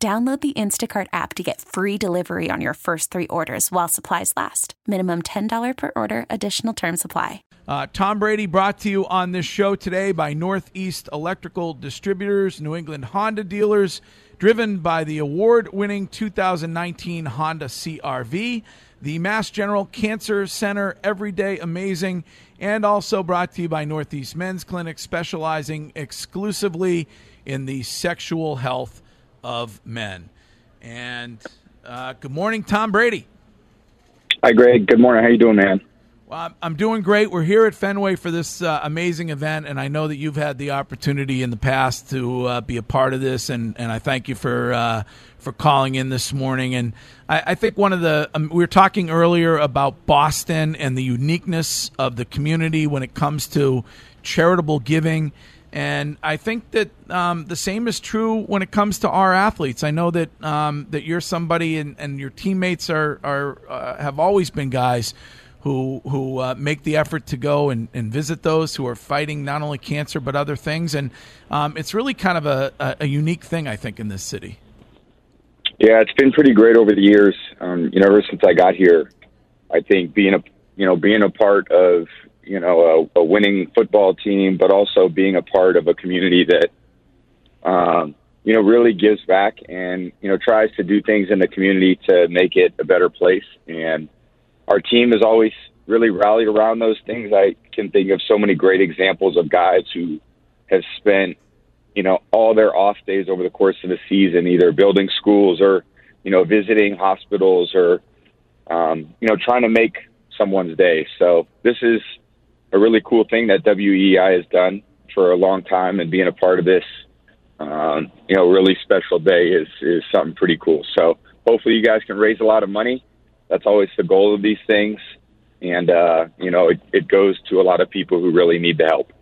Download the Instacart app to get free delivery on your first three orders while supplies last. Minimum $10 per order, additional term supply. Uh, Tom Brady brought to you on this show today by Northeast Electrical Distributors, New England Honda dealers, driven by the award winning 2019 Honda CRV, the Mass General Cancer Center, Everyday Amazing, and also brought to you by Northeast Men's Clinic, specializing exclusively in the sexual health of men. And uh, good morning, Tom Brady. Hi, Greg. Good morning. How you doing, man? Well, I'm doing great. We're here at Fenway for this uh, amazing event, and I know that you've had the opportunity in the past to uh, be a part of this, and, and I thank you for uh, for calling in this morning. And I, I think one of the um, we were talking earlier about Boston and the uniqueness of the community when it comes to charitable giving. And I think that um, the same is true when it comes to our athletes. I know that um, that you're somebody, and, and your teammates are are uh, have always been guys who who uh, make the effort to go and, and visit those who are fighting not only cancer but other things. And um, it's really kind of a, a, a, unique thing, I think, in this city. Yeah, it's been pretty great over the years. Um, you know, ever since I got here, I think being a you know being a part of you know a, a winning football team, but also being a part of a community that um, you know really gives back and you know tries to do things in the community to make it a better place. And our team has always really rallied around those things. I can think of so many great examples of guys who have spent you know all their off days over the course of the season, either building schools or you know visiting hospitals or um, you know trying to make someone's day. So this is a really cool thing that WEEI has done for a long time, and being a part of this, um, you know, really special day is is something pretty cool. So hopefully, you guys can raise a lot of money. That's always the goal of these things, and uh, you know, it, it goes to a lot of people who really need the help.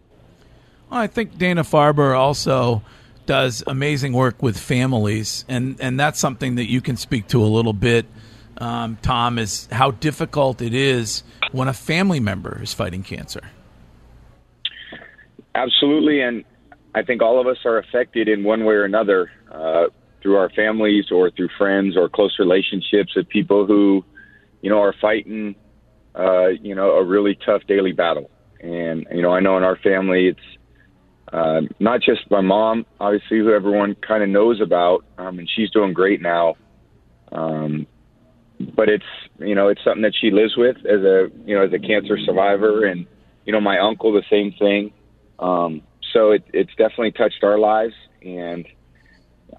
I think Dana Farber also does amazing work with families, and and that's something that you can speak to a little bit um, Tom, is how difficult it is when a family member is fighting cancer. Absolutely, and I think all of us are affected in one way or another uh, through our families or through friends or close relationships with people who, you know, are fighting, uh, you know, a really tough daily battle. And you know, I know in our family, it's uh, not just my mom, obviously, who everyone kind of knows about, um, and she's doing great now. Um, but it's you know it's something that she lives with as a you know as a cancer survivor, and you know my uncle the same thing. Um, so it, it's definitely touched our lives, and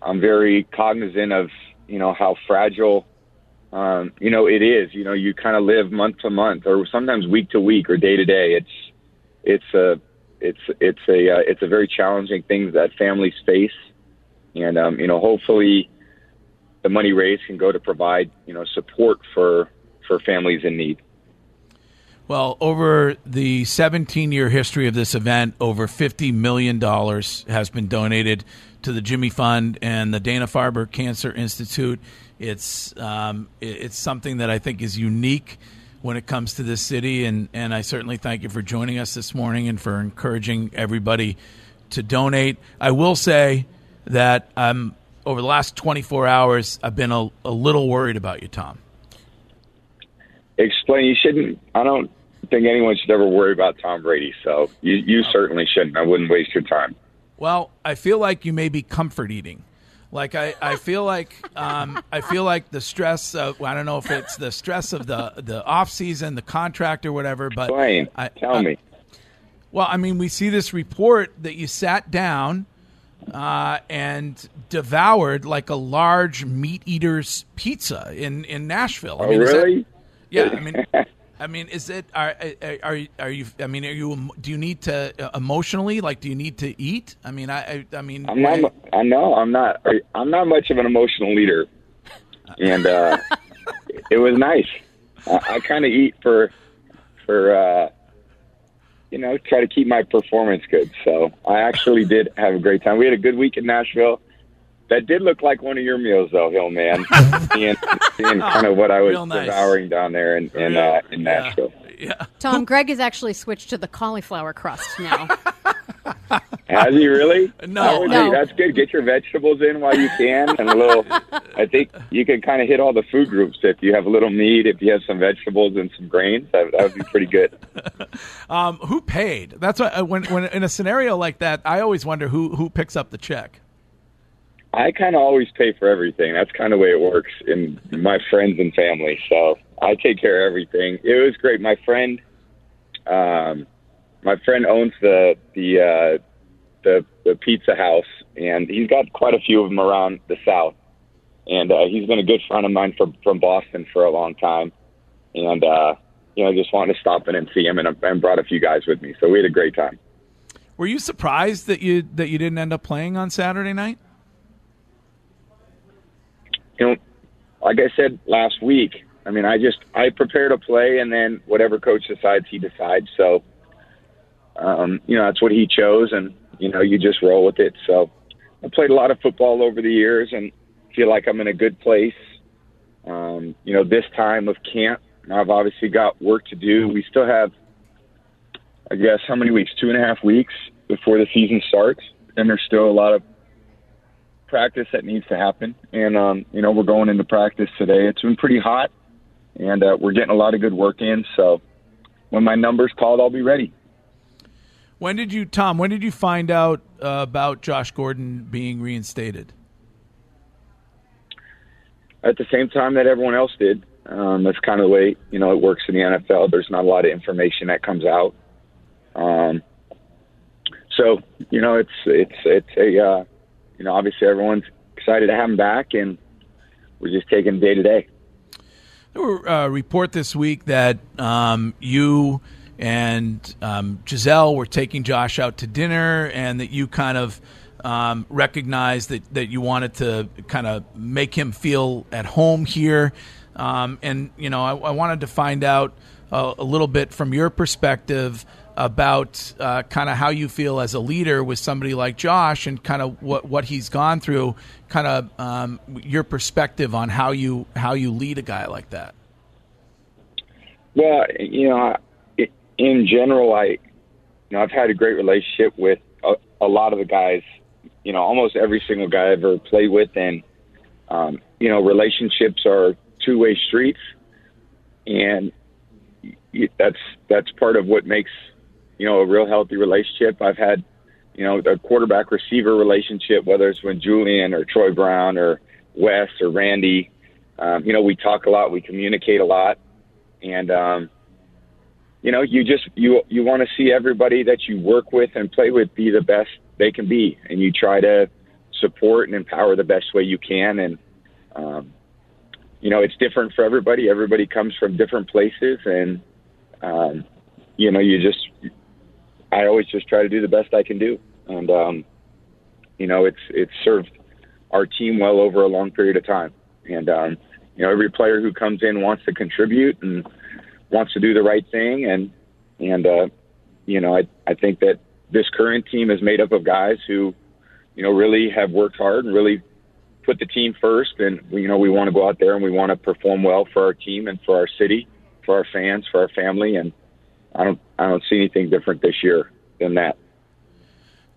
I'm very cognizant of you know how fragile um, you know it is. You know you kind of live month to month, or sometimes week to week, or day to day. It's it's a it's it's a uh, it's a very challenging thing that families face, and um, you know hopefully the money raised can go to provide you know support for for families in need. Well, over the 17 year history of this event, over $50 million has been donated to the Jimmy Fund and the Dana Farber Cancer Institute. It's, um, it's something that I think is unique when it comes to this city, and, and I certainly thank you for joining us this morning and for encouraging everybody to donate. I will say that I'm over the last 24 hours, I've been a, a little worried about you, Tom. Explain. You shouldn't. I don't think anyone should ever worry about Tom Brady. So you, you certainly shouldn't. I wouldn't waste your time. Well, I feel like you may be comfort eating. Like I, I feel like um, I feel like the stress of I don't know if it's the stress of the the off season, the contract or whatever. But Explain. I, tell I, me. Well, I mean, we see this report that you sat down uh, and devoured like a large meat eater's pizza in in Nashville. I oh, mean, really? That, yeah, I mean. I mean, is it are, are are you? I mean, are you? Do you need to uh, emotionally? Like, do you need to eat? I mean, I I, I mean, I'm not. I, I know I'm not. I'm not much of an emotional leader. and uh, it was nice. I, I kind of eat for for uh, you know try to keep my performance good. So I actually did have a great time. We had a good week in Nashville. That did look like one of your meals, though, Hillman, and, and kind of what I was Real nice. devouring down there in in, uh, in Nashville. Yeah. Tom, Greg has actually switched to the cauliflower crust now. Has he really? No. That would that's good. Get your vegetables in while you can, and a little. I think you can kind of hit all the food groups if you have a little meat, if you have some vegetables and some grains. That, that would be pretty good. Um, who paid? That's what, uh, when when in a scenario like that, I always wonder who who picks up the check. I kind of always pay for everything. That's kind of the way it works in my friends and family. So I take care of everything. It was great. My friend, um, my friend owns the the uh, the the pizza house, and he's got quite a few of them around the South. And uh, he's been a good friend of mine from from Boston for a long time. And uh, you know, I just wanted to stop in and see him, and, and brought a few guys with me. So we had a great time. Were you surprised that you that you didn't end up playing on Saturday night? you know, like I said last week, I mean, I just I prepare to play, and then whatever coach decides, he decides. So, um, you know, that's what he chose, and you know, you just roll with it. So, I played a lot of football over the years, and feel like I'm in a good place. Um, you know, this time of camp, I've obviously got work to do. We still have, I guess, how many weeks? Two and a half weeks before the season starts, and there's still a lot of practice that needs to happen. And um, you know, we're going into practice today. It's been pretty hot, and uh, we're getting a lot of good work in. So when my number's called, I'll be ready. When did you, Tom? When did you find out uh, about Josh Gordon being reinstated? At the same time that everyone else did. Um, that's kind of the way you know it works in the NFL. There's not a lot of information that comes out. Um, so you know, it's it's it's a uh, you know obviously everyone's excited to have him back, and we're just taking day to day. There were a report this week that um, you and um, Gisele were taking Josh out to dinner, and that you kind of um, recognized that, that you wanted to kind of make him feel at home here. Um, and you know, I, I wanted to find out a little bit from your perspective about uh, kind of how you feel as a leader with somebody like Josh, and kind of what what he's gone through. Kind of um, your perspective on how you how you lead a guy like that. Well, you know, in general, I, you know, I've had a great relationship with a, a lot of the guys. You know, almost every single guy I ever played with, and um, you know, relationships are two-way streets, and that's that's part of what makes you know a real healthy relationship. I've had you know a quarterback receiver relationship, whether it's with Julian or Troy Brown or Wes or Randy. Um, you know, we talk a lot, we communicate a lot, and um, you know, you just you you want to see everybody that you work with and play with be the best they can be, and you try to support and empower the best way you can. And um, you know, it's different for everybody. Everybody comes from different places, and um, you know, you just I always just try to do the best I can do, and um, you know, it's it's served our team well over a long period of time, and um, you know, every player who comes in wants to contribute and wants to do the right thing, and and uh, you know, I I think that this current team is made up of guys who, you know, really have worked hard and really put the team first, and you know, we want to go out there and we want to perform well for our team and for our city, for our fans, for our family, and I don't I don't see anything different this year than that.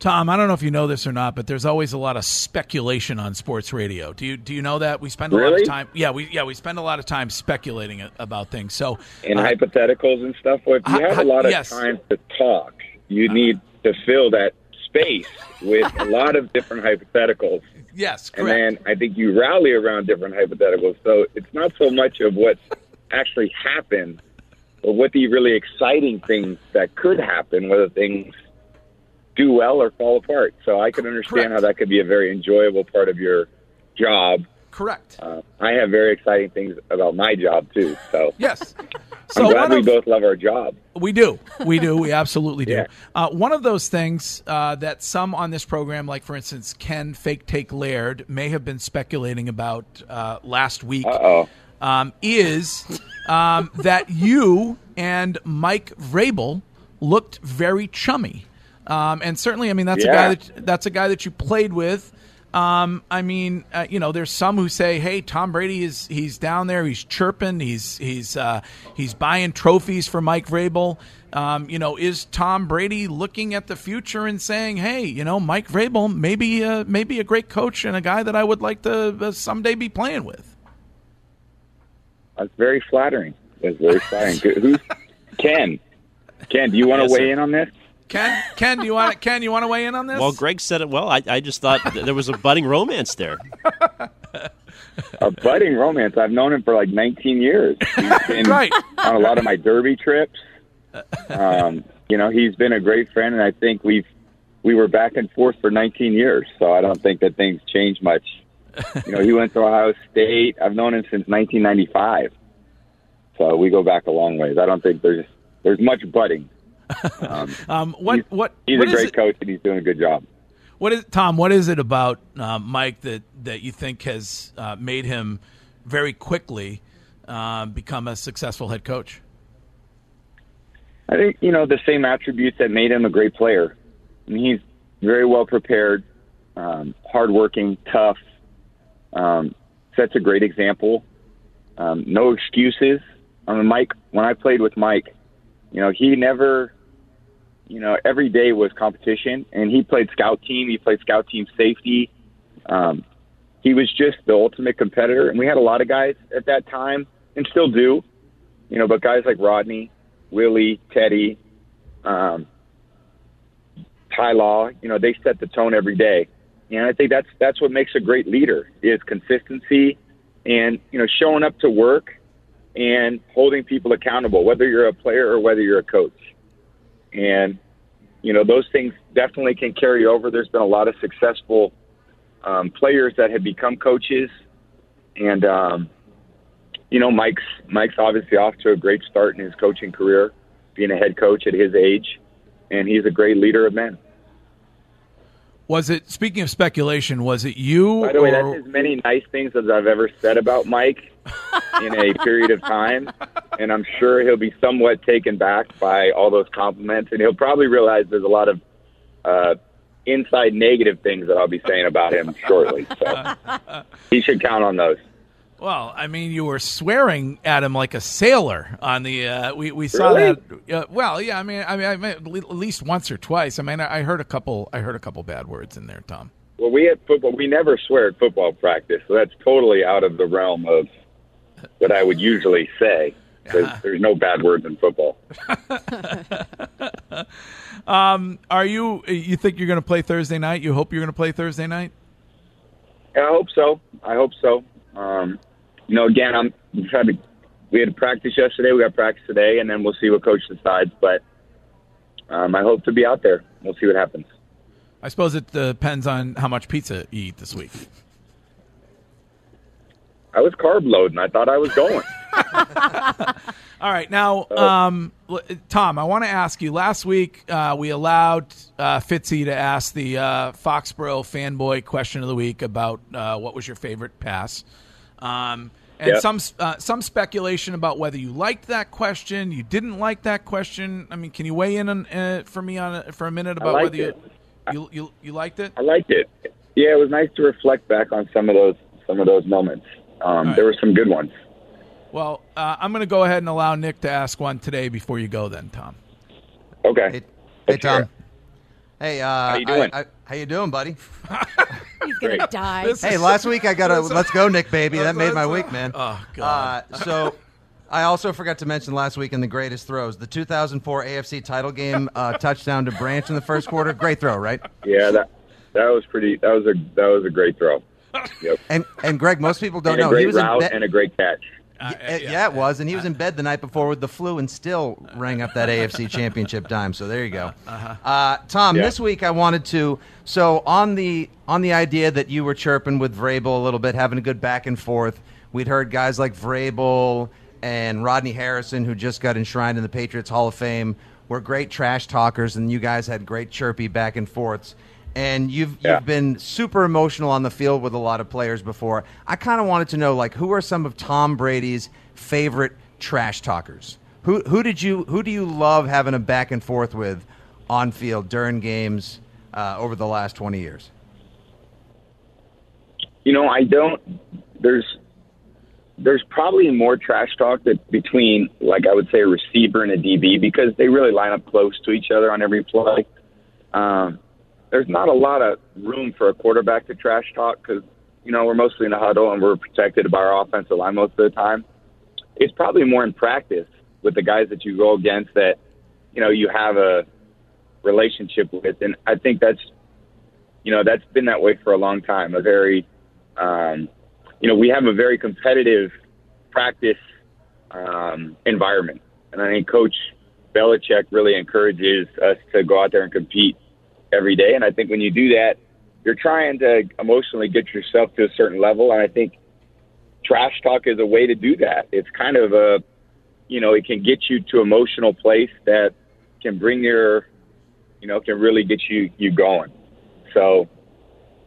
Tom, I don't know if you know this or not, but there's always a lot of speculation on sports radio. Do you do you know that we spend a lot of time? Yeah, we yeah we spend a lot of time speculating about things. So and uh, hypotheticals and stuff. Well, if you have a lot of yes. time to talk, you need to fill that space with a lot of different hypotheticals. yes, correct. And then I think you rally around different hypotheticals. So it's not so much of what's actually happened, but what the really exciting things that could happen, whether things do well or fall apart. So I can understand Correct. how that could be a very enjoyable part of your job. correct. Uh, I have very exciting things about my job too. So Yes. So I'm glad we of- both love our job. We do. We do. We absolutely do. Yeah. Uh, one of those things uh, that some on this program, like for instance Ken Fake Take Laird, may have been speculating about uh, last week, um, is um, that you and Mike Vrabel looked very chummy. Um, and certainly, I mean, that's a guy that that's a guy that you played with. Um, I mean, uh, you know, there's some who say, "Hey, Tom Brady is he's down there, he's chirping, he's he's uh, he's buying trophies for Mike Vrabel." Um, you know, is Tom Brady looking at the future and saying, "Hey, you know, Mike Vrabel maybe uh, maybe a great coach and a guy that I would like to uh, someday be playing with." That's very flattering. That's very flattering. Who's Ken? Ken, do you want to Yes, weigh sir. in on this? Ken, Ken, do you want to, Ken, you want to weigh in on this? Well, Greg said it well. I, I just thought th- there was a budding romance there. A budding romance. I've known him for like 19 years. He's been Right. on a lot of my derby trips. Um, you know, he's been a great friend, and I think we've we were back and forth for 19 years. So I don't think that things changed much. You know, he went to Ohio State. I've known him since 1995. So we go back a long ways. I don't think there's there's much budding. Um, um, what he's, what he's what a great coach, and he's doing a good job. What is Tom? What is it about uh, Mike that that you think has uh, made him very quickly uh, become a successful head coach? I think you know the same attributes that made him a great player. I mean, he's very well prepared, um, hardworking, tough. Um, sets a great example. Um, no excuses. I mean, Mike. When I played with Mike, you know, he never, you know, every day was competition, and he played scout team. He played scout team safety. Um, he was just the ultimate competitor, and we had a lot of guys at that time, and still do. You know, but guys like Rodney, Willie, Teddy, um, Ty Law, you know, they set the tone every day. And I think that's that's what makes a great leader is consistency and, you know, showing up to work and holding people accountable, whether you're a player or whether you're a coach. And, you know, those things definitely can carry over. There's been a lot of successful um, players that have become coaches. And, um, you know, Mike's Mike's obviously off to a great start in his coaching career, being a head coach at his age, and he's a great leader of men. Was it speaking of speculation? Was it you? By the way, or- that's as many nice things as I've ever said about Mike in a period of time, and I'm sure he'll be somewhat taken back by all those compliments, and he'll probably realize there's a lot of uh, inside negative things that I'll be saying about him shortly. So he should count on those. Well, I mean, you were swearing at him like a sailor on the. Uh, we we saw Really? that. Uh, well, yeah. I mean, I mean, I mean, at least once or twice. I mean, I heard a couple. I heard a couple bad words in there, Tom. Well, we at football, we never swear at football practice, so that's totally out of the realm of what I would usually say. There's, there's no bad words in football. Are you? You think you're going to play Thursday night? You hope you're going to play Thursday night? Yeah, I hope so. I hope so. Um, you know, again, I'm we had to, we had practice yesterday. We got practice today, and then we'll see what coach decides. But um, I hope to be out there. We'll see what happens. I suppose it depends on how much pizza you eat this week. I was carb loading. I thought I was going. All right, now, um, Tom, I want to ask you. Last week, uh, we allowed uh, Fitzy to ask the uh, Foxborough fanboy question of the week about uh, what was your favorite pass, um, and Yep. some uh, some speculation about whether you liked that question, you didn't like that question. I mean, can you weigh in on, uh, for me on for a minute about whether you, you you you liked it? I liked it. Yeah, it was nice to reflect back on some of those some of those moments. Um, right. There were some good ones. Well, uh, I'm going to go ahead and allow Nick to ask one today before you go. Then, Tom. Okay. Hey, hey Tom. it. Hey, uh, how you doing? I, I, how you doing, buddy? He's gonna Great. die. This- Hey, last week I got a let's go, Nick, baby. That made my week, man. Oh, God. Uh, so, I also forgot to mention last week in the greatest throws, the 2004 AFC title game uh, touchdown to Branch in the first quarter. Great throw, right? Yeah, that that was pretty. That was a that was a great throw. Yep. And and Greg, most people don't And a know great he was in route bed. and a great catch. Uh, uh, uh, yeah, yeah, it uh, was, and he was in bed the night before with the flu, and still rang up that AFC Championship dime. So there you go. Uh-huh, uh-huh. Uh, Tom, Yeah. this week I wanted to. So on the on the idea that you were chirping with Vrabel a little bit, having a good back and forth. We'd heard guys like Vrabel and Rodney Harrison, who just got enshrined in the Patriots Hall of Fame, were great trash talkers, and you guys had great chirpy back and forths. And you've Yeah. you've been super emotional on the field with a lot of players before. I kind of wanted to know, like, who are some of Tom Brady's favorite trash talkers? Who who did you who do you love having a back and forth with on field during games uh, over the last twenty years? You know, I don't. There's there's probably more trash talk that between, like I would say, a receiver and a DB because they really line up close to each other on every play. Um, there's not a lot of room for a quarterback to trash talk because you know we're mostly in the huddle and we're protected by our offensive line most of the time. It's probably more in practice with the guys that you go against that you know you have a relationship with, and I think that's you know that's been that way for a long time. A very um, you know, we have a very competitive practice um, environment, and I think Coach Belichick really encourages us to go out there and compete every day. And I think when you do that, you're trying to emotionally get yourself to a certain level, and I think trash talk is a way to do that. It's kind of a, you know, it can get you to emotional place that can bring your, you know, can really get you you going. So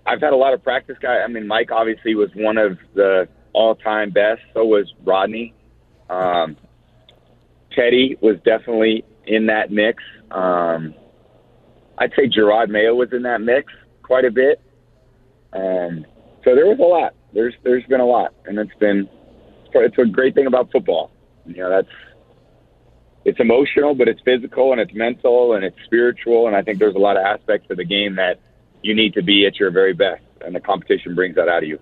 I've had a lot of practice guys. I mean, Mike obviously was one of the all-time best. So was Rodney. Um, Teddy was definitely in that mix. Um, I'd say Jerod Mayo was in that mix quite a bit. Um, so there was a lot. There's there's been a lot, and it's been it's a great thing about football. You know, that's it's emotional, but it's physical and it's mental and it's spiritual, and I think there's a lot of aspects of the game that you need to be at your very best, and the competition brings that out of you.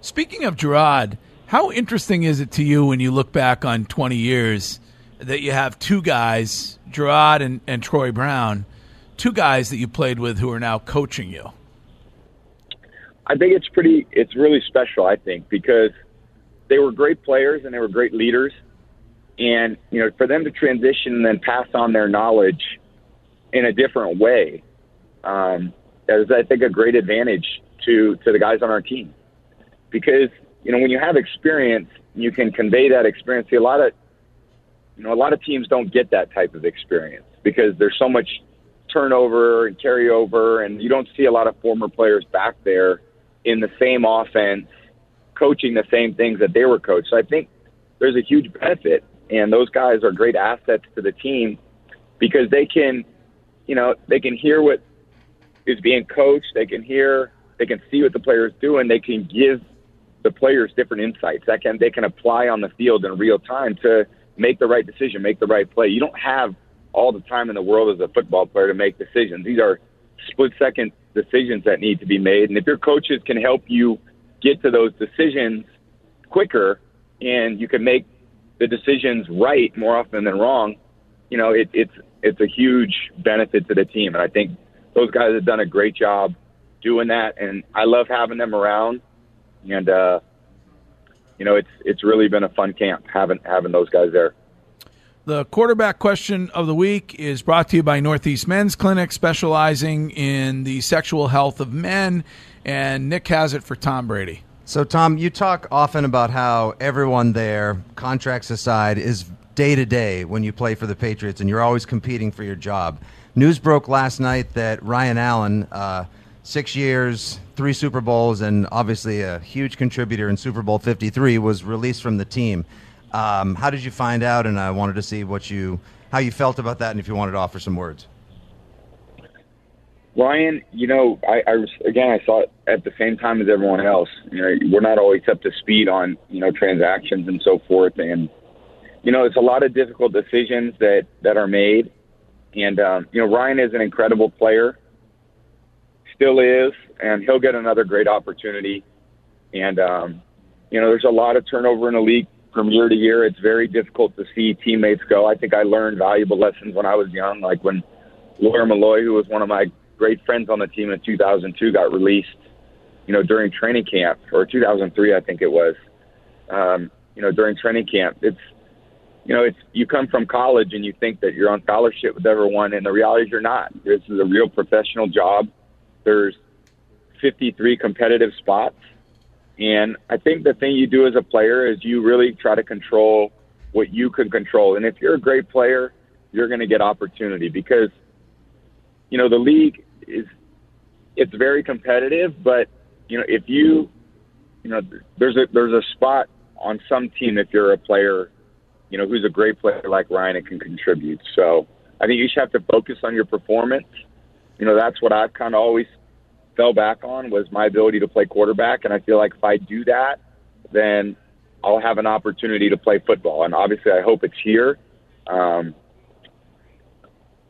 Speaking of Jerod, how interesting is it to you when you look back on 20 years that you have two guys, Jerod and, and Troy Brown, two guys that you played with who are now coaching you? I think it's pretty, it's really special, I think, because they were great players and they were great leaders. And, you know, for them to transition and then pass on their knowledge in a different way um, is, I think, a great advantage to, to the guys on our team. Because, you know, when you have experience, you can convey that experience. See, a lot of, you know, a lot of teams don't get that type of experience because there's so much turnover and carryover, and you don't see a lot of former players back there in the same offense, coaching the same things that they were coached. So I think there's a huge benefit, and those guys are great assets to the team because they can, you know, they can hear what is being coached, they can hear, they can see what the players do, and they can give the players different insights that can they can apply on the field in real time to make the right decision, make the right play. You don't have all the time in the world as a football player to make decisions. These are split second decisions that need to be made. And if your coaches can help you get to those decisions quicker and you can make the decisions right more often than wrong, you know, it, it's it's a huge benefit to the team. And I think those guys have done a great job doing that. And I love having them around. And uh, you know, it's it's really been a fun camp having having those guys there. The quarterback question of the week is brought to you by Northeast Men's Clinic, specializing in the sexual health of men. And Nick has it for Tom Brady. So, Tom, you talk often about how everyone there, contracts aside, is day to day when you play for the Patriots, and you're always competing for your job. News broke last night that Ryan Allen, uh, six years, three Super Bowls, and obviously a huge contributor in Super Bowl 53, was released from the team. Um, how did you find out? And I wanted to see what you, how you felt about that, and if you wanted to offer some words. Ryan, you know, I, I again, I saw it at the same time as everyone else. You know, we're not always up to speed on you know transactions and so forth, and you know, it's a lot of difficult decisions that that are made. And um, you know, Ryan is an incredible player, still is, and he'll get another great opportunity. And um, you know, there's a lot of turnover in the league from year to year. It's very difficult to see teammates go. I think I learned valuable lessons when I was young, like when Lawyer Milloy, who was one of my great friends on the team in 2002, got released. You know, during training camp or 2003, I think it was. Um, you know, during training camp, it's you know, it's you come from college and you think that you're on scholarship with everyone, and the reality is you're not. This is a real professional job. There's 53 competitive spots, And I think the thing you do as a player is you really try to control what you can control. And if you're a great player, you're going to get opportunity because, you know, the league is, it's very competitive, but, you know, if you, you know, there's a, there's a spot on some team if you're a player, you know, who's a great player like Ryan and can contribute. So I think you should have to focus on your performance. You know, that's what I've kind of always fell back on was my ability to play quarterback. And I feel like if I do that, then I'll have an opportunity to play football. And obviously, I hope it's here. Um,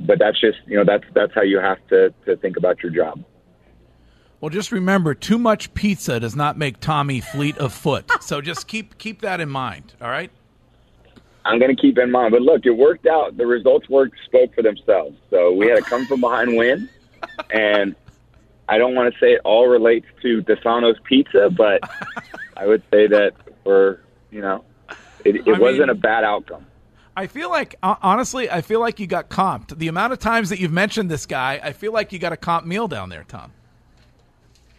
but that's just you know that's that's how you have to to think about your job. Well, just remember, too much pizza does not make Tommy fleet of foot. So just keep keep that in mind. All right. I'm going to keep in mind. But look, it worked out. The results worked spoke for themselves. So we had a come from behind win, and I don't want to say it all relates to DeSano's Pizza, but I would say that for you know, it, it wasn't mean- a bad outcome. I feel like honestly, I feel like you got comped. The amount of times that you've mentioned this guy, I feel like you got a comp meal down there, Tom.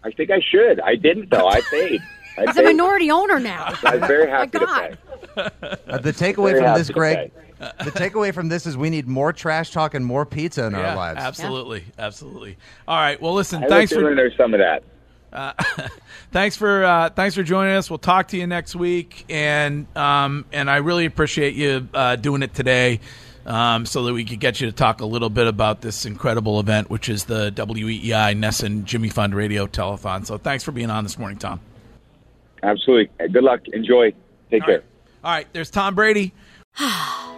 I think I should. I didn't though. I paid. I He's a minority owner now. I'm very happy to God. pay. Uh, the takeaway Very from this, to Greg, the takeaway from this is we need more trash talk and more pizza in Yeah, our lives. absolutely, absolutely. All right. Well, listen. I Thanks for there's some of that. thanks for uh, thanks for joining us. We'll talk to you next week, and um, and I really appreciate you uh, doing it today, um, so that we could get you to talk a little bit about this incredible event, which is the WEEI NESN Jimmy Fund Radio Telethon. So thanks for being on this morning, Tom. Absolutely. Good luck. Enjoy. Take care. All right. There's Tom Brady.